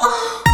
啊